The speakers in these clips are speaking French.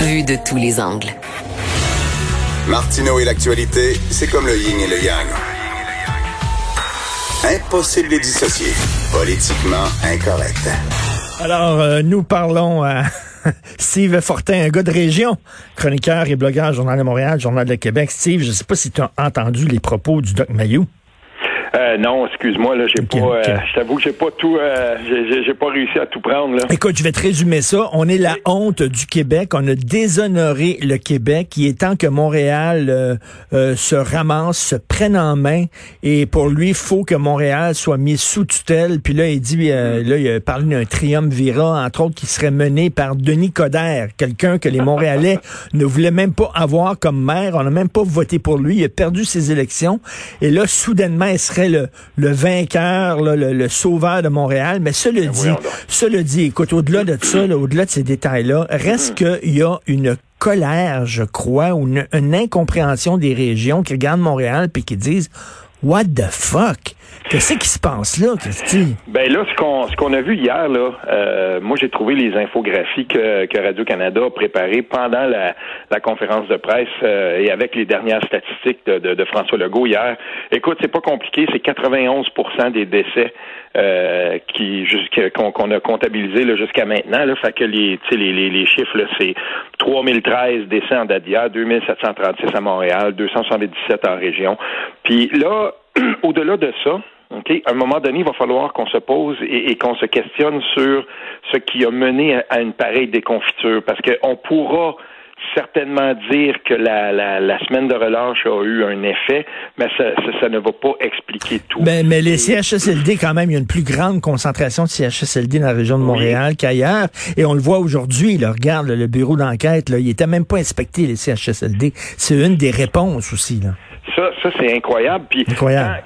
Vu de tous les angles. Martineau et l'actualité, c'est comme le yin et le yang. Impossible de dissocier. Politiquement incorrect. Alors, euh, nous parlons à Steve Fortin, un gars de région, chroniqueur et blogueur, Journal de Montréal, Journal de Québec. Steve, je ne sais pas si tu as entendu les propos du Doc Mayou. Euh, non, excuse-moi, là, j'ai pas. Euh, je t'avoue que j'ai pas tout. Euh, j'ai pas réussi à tout prendre. Là. Écoute, je vais te résumer ça. On est la honte du Québec. On a déshonoré le Québec. Il est temps que Montréal se ramasse, se prenne en main. Et pour lui, il faut que Montréal soit mis sous tutelle. Puis là, il dit, là, il a parlé d'un triumvirat, entre autres, qui serait mené par Denis Coderre, quelqu'un que les Montréalais ne voulaient même pas avoir comme maire. On n'a même pas voté pour lui. Il a perdu ses élections. Et là, soudainement, il serait le, vainqueur, le, sauveur de Montréal. Mais cela ben dit, cela dit, écoute, au-delà de ça, au-delà de ces détails-là, reste mm-hmm. qu'il y a une colère, je crois, ou une, une, incompréhension des régions qui regardent Montréal puis qui disent What the fuck? Qu'est-ce qui se passe là, Christy? Ben là, ce qu'on ce qu'on a vu hier, là, euh, moi j'ai trouvé les infographies que, que Radio-Canada a préparées pendant la, la conférence de presse euh, et avec les dernières statistiques de, de, François Legault hier. Écoute, c'est pas compliqué, c'est 91 des décès euh, qu'on a comptabilisé jusqu'à maintenant. Là, fait que les, les, les, les chiffres, c'est 3013 décès en date d'hier, 2736 à Montréal, 277 en région. Puis là, au-delà de ça, Okay. À un moment donné, il va falloir qu'on se pose et, qu'on se questionne sur ce qui a mené à, une pareille déconfiture, parce qu'on pourra certainement dire que la, la, la, semaine de relâche a eu un effet, mais ça, ça, ne va pas expliquer tout. Ben, mais les CHSLD, quand même, il y a une plus grande concentration de CHSLD dans la région de Montréal qu'ailleurs. Et on le voit aujourd'hui, regarde le bureau d'enquête, il était même pas inspecté, les CHSLD. C'est une des réponses aussi. Là. Ça, ça c'est incroyable. Puis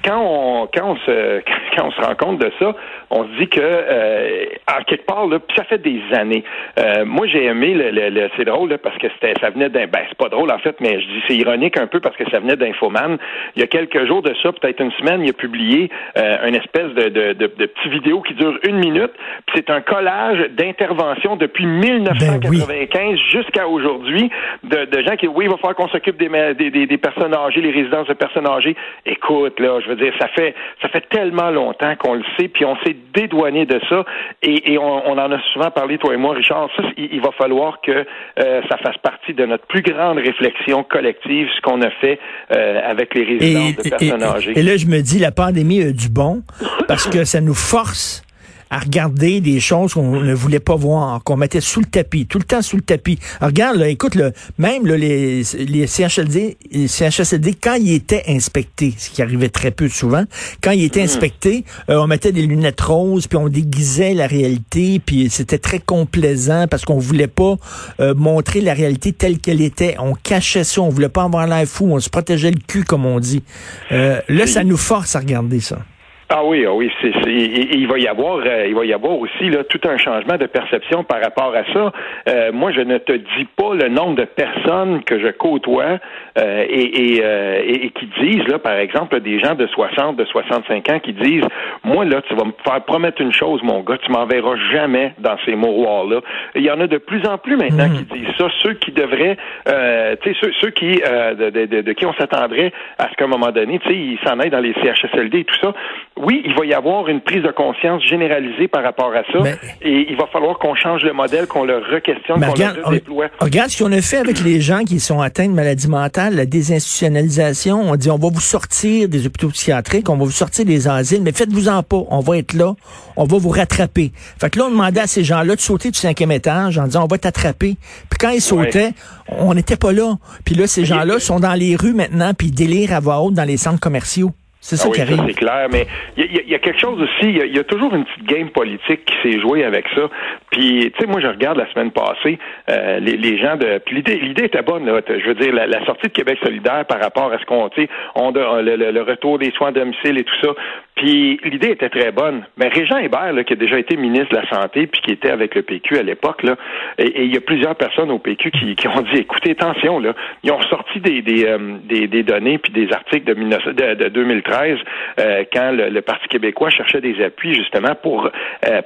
Quand, on quand on se quand on se rend compte de ça, on se dit que euh, en quelque part là, ça fait des années. Euh, moi j'ai aimé le, le, c'est drôle là, parce que c'était ça venait d'un ben c'est pas drôle en fait, mais je dis c'est ironique un peu parce que ça venait d'Infoman. Il y a quelques jours de ça, peut-être une semaine, il a publié euh, une espèce de, de, de, de petit vidéo qui dure une minute. C'est un collage d'interventions depuis 1995 ben jusqu'à aujourd'hui de, de gens qui oui il va falloir qu'on s'occupe des, des, des personnes âgées, les résidents de personnes âgées. Écoute, là, je veux dire, ça fait ça fait tellement longtemps qu'on le sait, puis on s'est dédouané de ça, et, on, en a souvent parlé, toi et moi, Richard. Ça, il, va falloir que euh, ça fasse partie de notre plus grande réflexion collective, ce qu'on a fait euh, avec les résidents de personnes âgées. Et là, je me dis, la pandémie a du bon, parce que ça nous force à regarder des choses qu'on ne voulait pas voir, qu'on mettait sous le tapis, tout le temps sous le tapis. regarde, là, écoute, là, même là, les, les, CHSLD, les CHSLD, quand ils étaient inspectés, ce qui arrivait très peu souvent, quand ils étaient hmm. inspectés, euh, on mettait des lunettes roses, puis on déguisait la réalité, puis c'était très complaisant parce qu'on voulait pas euh, montrer la réalité telle qu'elle était. On cachait ça, on voulait pas avoir l'air fou, on se protégeait le cul, comme on dit. Euh, là, ça nous force à regarder ça. Ah oui, ah oui, c'est, il va y avoir, euh, il va y avoir aussi là tout un changement de perception par rapport à ça. Euh, moi, je ne te dis pas le nombre de personnes que je côtoie euh, et, et, qui disent là, par exemple, des gens de 60, de 65 ans qui disent, moi là, tu vas me faire promettre une chose, mon gars, tu m'enverras jamais dans ces mouroirs là. Il y en a de plus en plus maintenant qui hmm. disent ça. Ceux qui devraient, tu sais, ceux, ceux qui de, de, de, qui on s'attendrait à ce qu'à un moment donné, tu sais, ils s'en aillent dans les CHSLD et tout ça oui, il va y avoir une prise de conscience généralisée par rapport à ça. et il va falloir qu'on change le modèle, qu'on le re-questionne, qu'on le redéploie. Regarde ce qu'on a fait avec les gens qui sont atteints de maladies mentales, la désinstitutionnalisation. On dit, on va vous sortir des hôpitaux psychiatriques, on va vous sortir des asiles, mais faites-vous-en pas. On va être là, on va vous rattraper. Fait que là, on demandait à ces gens-là de sauter du cinquième étage en disant, on va t'attraper. Puis quand ils sautaient, on n'était pas là. Puis là, ces gens-là sont dans les rues maintenant, puis ils délirent à voix haute dans les centres commerciaux. C'est ça ah qui arrive. c'est clair, mais il y, a quelque chose aussi, il y, a toujours une petite game politique qui s'est jouée avec ça. Puis, tu sais, moi, je regarde la semaine passée, euh, les, gens de... Puis l'idée, l'idée était bonne, là. Je veux dire, la, sortie de Québec solidaire par rapport à ce qu'on, tu sais, on, le, le, retour des soins à domicile et tout ça. Puis l'idée était très bonne. Mais Régent Hébert, là, qui a déjà été ministre de la Santé, puis qui était avec le PQ à l'époque, là, et il y a plusieurs personnes au PQ qui, qui, ont dit, écoutez, attention, là, ils ont sorti des, des, euh, des, des données puis des articles de, de, de 2013 2013, quand le, Parti québécois cherchait des appuis justement pour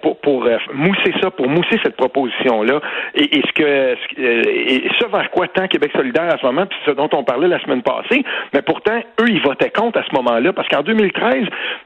pour, pour mousser ça, pour mousser cette proposition-là. Et, ce que et ce vers quoi tend Québec solidaire à ce moment, puis ce dont on parlait la semaine passée, mais pourtant, eux, ils votaient contre à ce moment-là, parce qu'en 2013,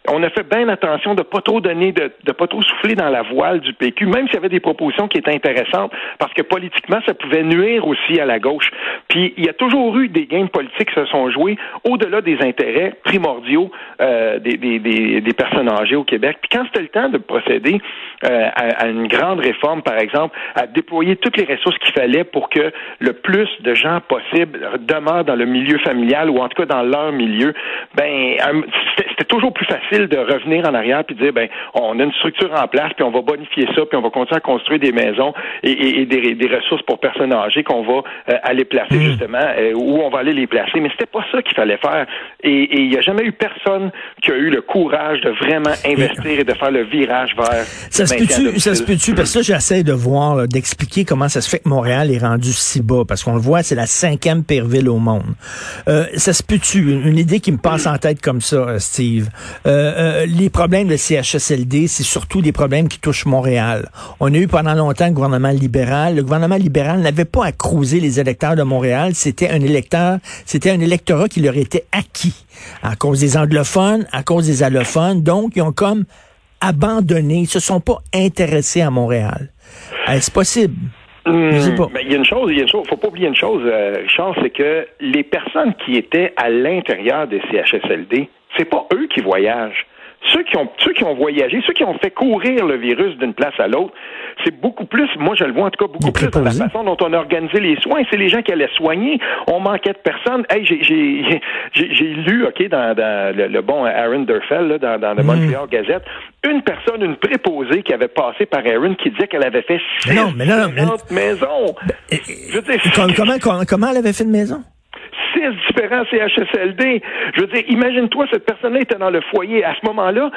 on a fait bien attention de pas trop donner, de, de pas trop souffler dans la voile du PQ, même s'il y avait des propositions qui étaient intéressantes, parce que politiquement, ça pouvait nuire aussi à la gauche. Puis il y a toujours eu des gains politiques qui se sont joués au-delà des intérêts primordiaux euh, des, des, des, des, personnes âgées au Québec. Puis quand c'était le temps de procéder euh, à, à, une grande réforme, par exemple, à déployer toutes les ressources qu'il fallait pour que le plus de gens possible demeurent dans le milieu familial ou en tout cas dans leur milieu, ben c'était toujours plus facile de revenir en arrière puis de dire ben on a une structure en place puis on va bonifier ça puis on va continuer à construire des maisons et, et, des, des, ressources pour personnes âgées qu'on va euh, aller placer mmh. justement où on va aller les placer. Mais c'était pas ça qu'il fallait faire. Et il n'y a jamais eu personne qui a eu le courage de vraiment investir et de faire le virage vers. Ça se peut-tu, ça se peut-tu, parce que j'essaie de voir, d'expliquer comment ça se fait que Montréal est rendu si bas, parce qu'on le voit, c'est la cinquième pire ville au monde. Euh, ça se peut-tu, une idée qui me passe en tête comme ça, euh, Steve. Euh, les problèmes de CHSLD, c'est surtout des problèmes qui touchent Montréal. On a eu pendant longtemps un gouvernement libéral. Le gouvernement libéral n'avait pas à cruiser les électeurs de Montréal. C'était un électeur, c'était un électorat qui leur était acquis à cause des anglophones, à cause des allophones. Donc, ils ont comme abandonné, ils se sont pas intéressés à Montréal. Est-ce possible? Hmm, il y a une chose, il y a une chose, faut pas oublier une chose, euh, Richard, c'est que les personnes qui étaient à l'intérieur des CHSLD, c'est pas eux qui voyagent. Ceux qui ont ceux qui ont voyagé, ceux qui ont fait courir le virus d'une place à l'autre, c'est beaucoup plus, moi je le vois en tout cas beaucoup plus dans la façon dont on a organisé les soins. C'est les gens qui allaient soigner. On manquait de personnes. Hey, j'ai lu, OK, dans, le, bon Aaron Durfell, là, dans, dans le mm. Montreal Gazette, une personne, une préposée qui avait passé par Aaron qui disait qu'elle avait fait six non, mais non, maisons. comment, comment elle avait fait une maison? Différents CHSLD. Je veux dire, imagine-toi, cette personne-là était dans le foyer. À ce moment-là,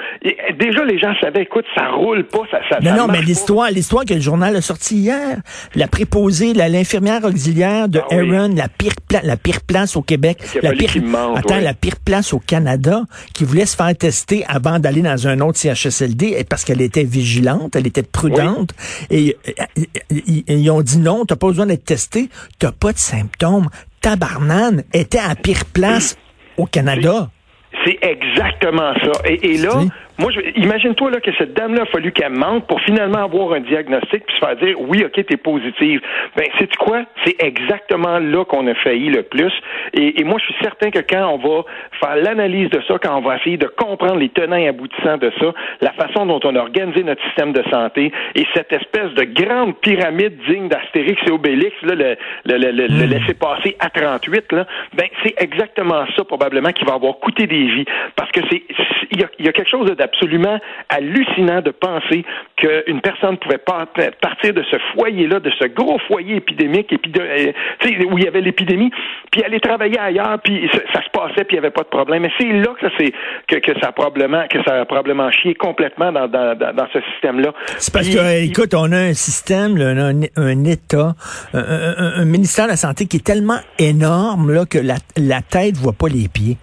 déjà, les gens savaient, écoute, ça roule pas, ça, ça, non, non, mais l'histoire, l'histoire que le journal a sorti hier, la préposée, l'infirmière auxiliaire de ah Aaron, la pire, la pire place au Québec, la pire, attends, la pire place au Canada, qui voulait se faire tester avant d'aller dans un autre CHSLD parce qu'elle était vigilante, elle était prudente. Et ils ont dit non, t'as pas besoin d'être testé, t'as pas de symptômes tabarnane était à pire place au Canada. C'est exactement ça. Et, là, moi, imagine-toi là que cette dame-là a fallu qu'elle mente pour finalement avoir un diagnostic puis se faire dire oui, ok, t'es positive. Ben, c'est quoi? C'est exactement là qu'on a failli le plus. Et, moi, je suis certain que quand on va faire l'analyse de ça, quand on va essayer de comprendre les tenants et aboutissants de ça, la façon dont on a organisé notre système de santé et cette espèce de grande pyramide digne d'Astérix et Obélix, là, le, le, le, le hmm. laisser passer à 38, là, ben c'est exactement ça probablement qui va avoir coûté des vies, parce que c'est il y a, y a quelque chose de absolument hallucinant de penser qu'une personne pouvait partir de ce foyer-là, de ce gros foyer épidémique, euh, où il y avait l'épidémie, puis aller travailler ailleurs, puis ça, se passait, puis il n'y avait pas de problème. Mais c'est là que, c'est, que, ça a probablement, que ça a probablement chié complètement dans, dans, ce système-là. C'est parce que, écoute, on a un système, un, État, un, ministère de la Santé qui est tellement énorme là, que la, la tête voit pas les pieds.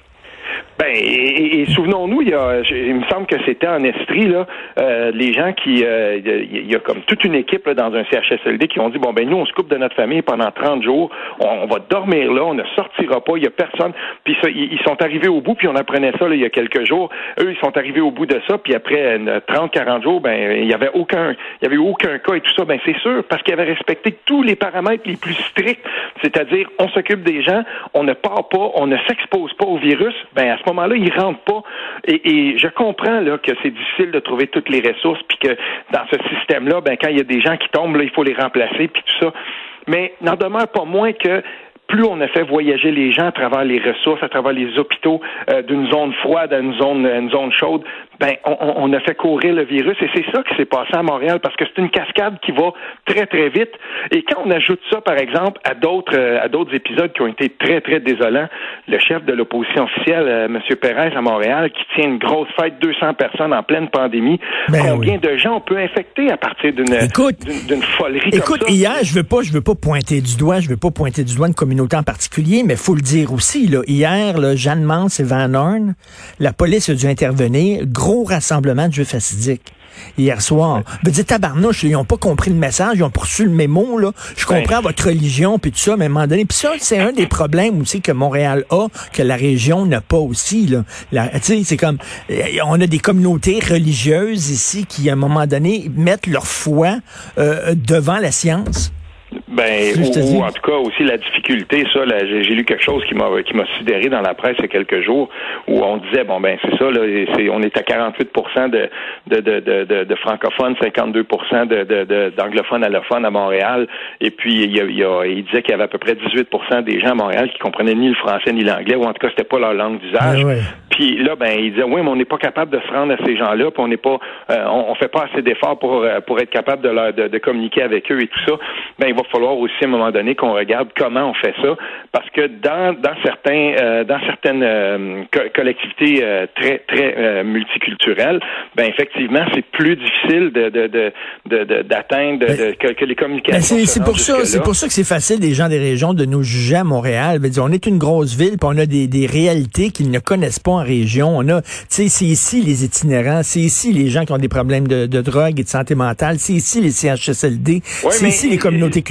Ben, et, souvenons-nous, il, y a, il me semble que c'était en Estrie, là, euh, les gens qui, euh, il y a comme toute une équipe là, dans un CHSLD qui ont dit, bon, ben nous, on se coupe de notre famille pendant 30 jours, on, va dormir là, on ne sortira pas, il y a personne. Puis ça, ils, sont arrivés au bout, puis on apprenait ça là, il y a quelques jours. Eux, ils sont arrivés au bout de ça, puis après 30, 40 jours, ben il y avait aucun, il y avait aucun cas et tout ça. Ben c'est sûr, parce qu'ils avaient respecté tous les paramètres les plus stricts, c'est-à-dire on s'occupe des gens, on ne part pas, on ne s'expose pas au virus. Ben à ce moment-là, ils rentrent pas. Et, je comprends là, que c'est difficile de trouver toutes les ressources, puis que dans ce système-là, ben, quand il y a des gens qui tombent, là, il faut les remplacer, puis tout ça. Mais n'en demeure pas moins que plus on a fait voyager les gens à travers les ressources, à travers les hôpitaux, euh, d'une zone froide à une zone, une zone chaude, ben on, on, a fait courir le virus et c'est ça qui s'est passé à Montréal parce que c'est une cascade qui va très très vite. Et quand on ajoute ça, par exemple, à d'autres à d'autres épisodes qui ont été très très désolants, le chef de l'opposition officielle, M. Pérez à Montréal, qui tient une grosse fête, 200 personnes en pleine pandémie, ben combien de gens on peut infecter à partir d'une d'une folerie écoute, comme ça? hier, je veux pas je veux pas pointer du doigt, je veux pas pointer du doigt une communauté en particulier, mais faut le dire aussi là, hier, là, Jeanne Mans et Van Horn, la police a dû intervenir, gros rassemblement de juifs assidiques hier soir. Vous dites tabarnouche, ils n'ont pas compris le message, ils ont poursu le mémo, là. Je comprends votre religion, puis tout ça, mais à un moment donné, puis ça, c'est un des problèmes aussi que Montréal a, que la région n'a pas aussi, là. Tu sais, c'est comme, euh, on a des communautés religieuses ici qui, à un moment donné, mettent leur foi euh, devant la science. Ben, ou, en tout cas aussi la difficulté, ça, j'ai lu quelque chose qui m'a qui m'a sidéré dans la presse il y a quelques jours où on disait bon ben c'est ça, là, c'est, on est à 48 de de, de, de, de, francophones, 52 de, d'anglophones allophones à Montréal, et puis il, y a, il, disait qu'il y avait à peu près 18 des gens à Montréal qui comprenaient ni le français ni l'anglais, ou en tout cas c'était pas leur langue d'usage. Ben puis là, ben il disait oui, mais on n'est pas capable de se rendre à ces gens-là, puis on n'est pas, euh, on, fait pas assez d'efforts pour euh, pour être capable de, leur, de, communiquer avec eux et tout ça. Ben il va falloir aussi à un moment donné qu'on regarde comment on fait ça, parce que dans, dans certains euh, dans certaines euh, collectivités euh, très très multiculturelles, ben effectivement c'est plus difficile de d'atteindre de, que, les communications. c'est pour ça c'est pour ça que c'est facile des gens des régions de nous juger à Montréal. Dire, on est une grosse ville, puis on a des, des réalités qu'ils ne connaissent pas en région. On a, c'est ici les itinérants, c'est ici les gens qui ont des problèmes de, de drogue et de santé mentale, c'est ici les CHSLD, c'est ici les communautés culturelles.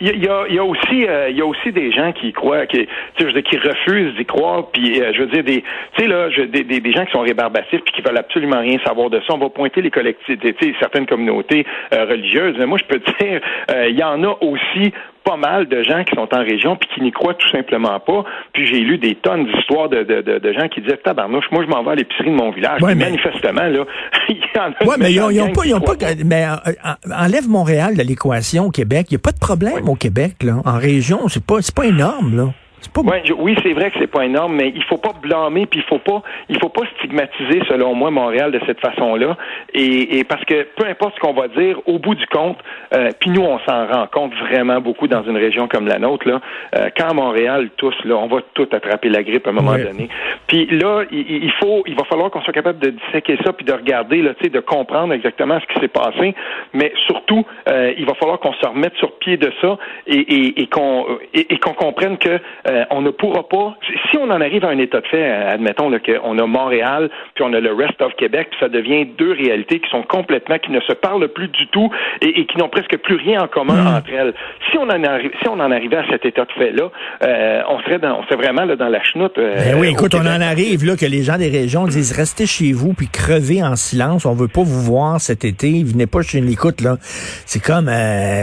Il y a, aussi, euh, il y a aussi des gens qui croient, qui, je veux dire, qui refusent d'y croire. Puis, euh, je veux dire, des, tu sais là, des, des, gens qui sont rébarbatifs puis qui veulent absolument rien savoir de ça. On va pointer les collectivités, certaines communautés euh, religieuses. Mais moi, je peux te dire, il y en a aussi pas mal de gens qui sont en région puis qui n'y croient tout simplement pas. Puis j'ai lu des tonnes d'histoires de, de, de, gens qui disaient tabarnouche, moi je m'en vais à l'épicerie de mon village. mais... Manifestement là, il y en a. Ouais, mais ils ont, pas, ils ont pas, mais euh, enlève Montréal de l'équation au Québec. Il n'y a pas de problème au Québec là. En région, c'est pas, c'est pas énorme là oui, c'est vrai que c'est pas énorme, mais il faut pas blâmer, puis il faut pas, il faut pas stigmatiser, selon moi, Montréal de cette façon-là. Et, parce que peu importe ce qu'on va dire, au bout du compte, euh, puis nous, on s'en rend compte vraiment beaucoup dans une région comme la nôtre. Là, euh, quand Montréal tous, là, on va tout attraper la grippe à un moment donné. Puis là, il, faut, il va falloir qu'on soit capable de disséquer ça, puis de regarder, là, de comprendre exactement ce qui s'est passé. Mais surtout, euh, il va falloir qu'on se remette sur pied de ça et, et qu'on et, qu'on comprenne que euh, on ne pourra pas. Si on en arrive à un état de fait, euh, admettons qu'on a Montréal, puis on a le rest of Québec, puis ça devient deux réalités qui sont complètement, qui ne se parlent plus du tout et, qui n'ont presque plus rien en commun hmm. entre elles. Si on en arrive, si on en arrivait à cet état de fait là, euh, on serait dans, on serait vraiment là, dans la chenoute. Ben oui, écoute, on en arrive là que les gens des régions disent restez chez vous puis crevez en silence. On veut pas vous voir cet été. Venez pas chez nous. Écoute là, c'est comme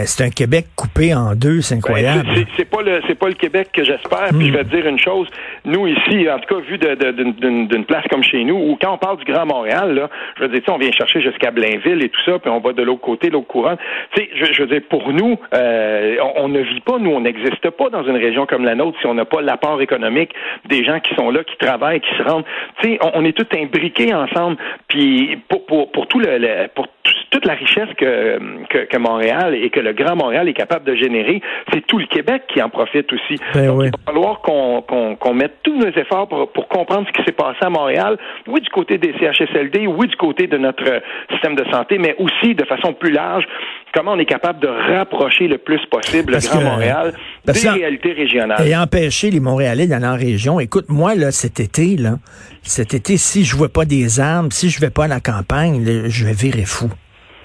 c'est un Québec coupé en deux. C'est ben, incroyable. c'est pas le, c'est pas le Québec que j'espère puis je vais te dire une chose, nous ici, en tout cas, vu d'une place comme chez nous, où quand on parle du Grand Montréal, là, je veux dire, on vient chercher jusqu'à Blainville et tout ça, puis on va de l'autre côté, l'autre courant. Tu sais, je, veux dire, pour nous, euh, on, ne vit pas, nous, on n'existe pas dans une région comme la nôtre si on n'a pas l'apport économique des gens qui sont là, qui travaillent, qui se rendent. Tu sais, on, est tous imbriqués ensemble. Puis pour, pour, pour tout le, pour toute la richesse que, que, Montréal et que le Grand Montréal est capable de générer, c'est tout le Québec qui en profite aussi. Ben Donc, il va falloir qu'on qu'on mette tous nos efforts pour, pour comprendre ce qui s'est passé à Montréal, oui du côté des CHSLD, oui du côté de notre système de santé, mais aussi de façon plus large, comment on est capable de rapprocher le plus possible le Grand Montréal des réalités régionales. Et empêcher les Montréalais d'aller en région. Écoute, moi, là, cet été, là, cet été, si je vois pas des armes, si je vais pas à la campagne, je vais virer fou.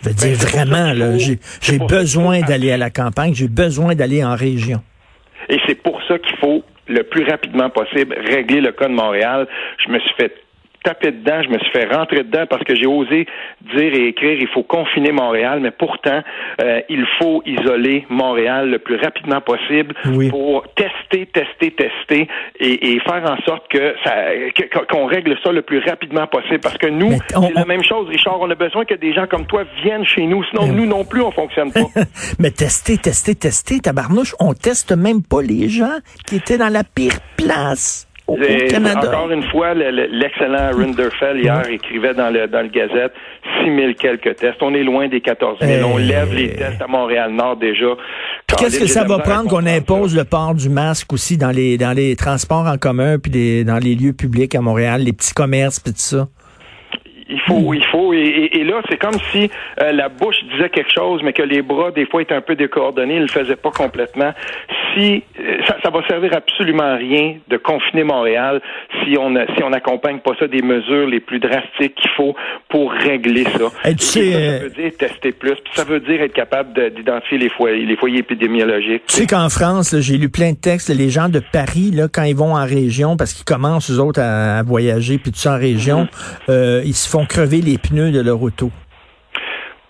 Je veux dire, ben, vraiment, là, j'ai besoin d'aller à la campagne, j'ai besoin d'aller en région. Et c'est pour ça qu'il faut le plus rapidement possible régler le cas de Montréal. Je me suis fait tapé dedans, je me suis fait rentrer dedans parce que j'ai osé dire et écrire il faut confiner Montréal, mais pourtant euh, il faut isoler Montréal le plus rapidement possible pour tester, tester, tester et, faire en sorte que ça qu'on règle ça le plus rapidement possible parce que nous c'est la même chose, Richard, on a besoin que des gens comme toi viennent chez nous, sinon nous non plus on fonctionne pas. mais tester, tester, tester, tabarnouche, on teste même pas les gens qui étaient dans la pire place. Encore une fois, l'excellent Rinderfell hier écrivait dans le dans le Gazette 6 000 quelques tests. On est loin des 14 000. On lève les tests à Montréal-Nord déjà. Qu'est-ce que ça va prendre qu'on impose le port du masque aussi dans les dans les transports en commun puis dans les lieux publics à Montréal, les petits commerces puis tout ça? Il faut, il faut. Et, là, c'est comme si euh, la bouche disait quelque chose, mais que les bras, des fois, étaient un peu décoordonnés, ils ne le faisaient pas complètement. Si euh, ça, ça va servir absolument à rien de confiner Montréal si on si on n'accompagne pas ça des mesures les plus drastiques qu'il faut pour régler ça. Et tu sais, ça, euh, veut dire tester plus, puis ça veut dire être capable d'identifier les foyers, les foyers épidémiologiques. Tu sais qu'en France, j'ai lu plein de textes, les gens de Paris, là, quand ils vont en région, parce qu'ils commencent eux autres à, voyager, puis tout ça en région, mm-hmm. ils se font crever les pneus de leur auto.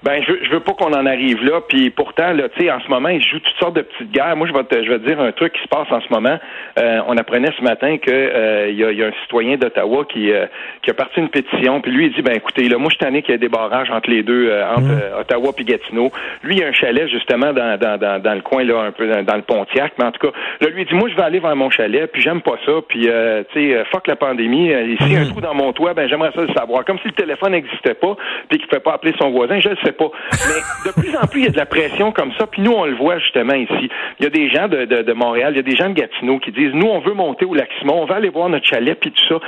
Ben, je, je veux pas qu'on en arrive là. Puis pourtant, là, tu sais, en ce moment, ils jouent toutes sortes de petites guerres. Moi, je vais te, je vais te dire un truc qui se passe en ce moment. Euh, on apprenait ce matin que euh, il y, a, y, a, un citoyen d'Ottawa qui, euh, qui a parti une pétition. Puis lui, il dit, ben écoutez, là, moi, je suis qu'il y ait des barrages entre les deux, entre mmh. Ottawa et Gatineau. Lui, il a un chalet justement dans, dans, dans, dans le coin là, un peu dans, le Pontiac. Mais en tout cas, là, lui, il dit, moi, je vais aller vers mon chalet. Puis j'aime pas ça. Puis tu sais, fuck la pandémie. Ici, un mmh. trou dans mon toit, ben j'aimerais ça le savoir. Comme si le téléphone n'existait pas, puis qu'il ne pouvait pas appeler son voisin. Je le sais pas. Mais de plus en plus, il y a de la pression comme ça. Puis nous, on le voit justement ici. Il y a des gens de, Montréal, il y a des gens de Gatineau qui disent, nous, on veut monter au lac Simon, on va aller voir notre chalet, puis tout ça.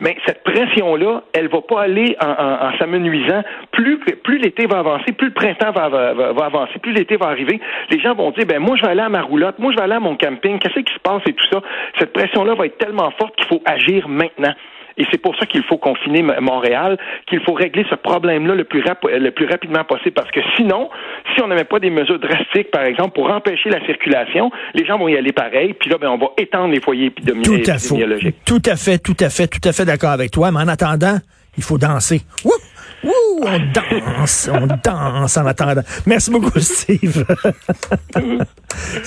Mais cette pression-là, elle va pas aller en, en, s'amenuisant. Plus, l'été va avancer, plus le printemps va, va, va avancer, plus l'été va arriver. Les gens vont dire, ben moi, je vais aller à ma roulotte, moi, je vais aller à mon camping. Qu'est-ce qui se passe et tout ça? Cette pression-là va être tellement forte qu'il faut agir maintenant. Et c'est pour ça qu'il faut confiner Montréal, qu'il faut régler ce problème-là le plus, le plus rapidement possible. Parce que sinon, si on met pas des mesures drastiques, par exemple, pour empêcher la circulation, les gens vont y aller pareil. Puis là, ben, on va étendre les foyers épidémiologiques. Tout à. Tout à fait, tout à fait, tout à fait d'accord avec toi. Mais en attendant, il faut danser. Wouh! on danse, on danse en attendant. Merci beaucoup, Steve.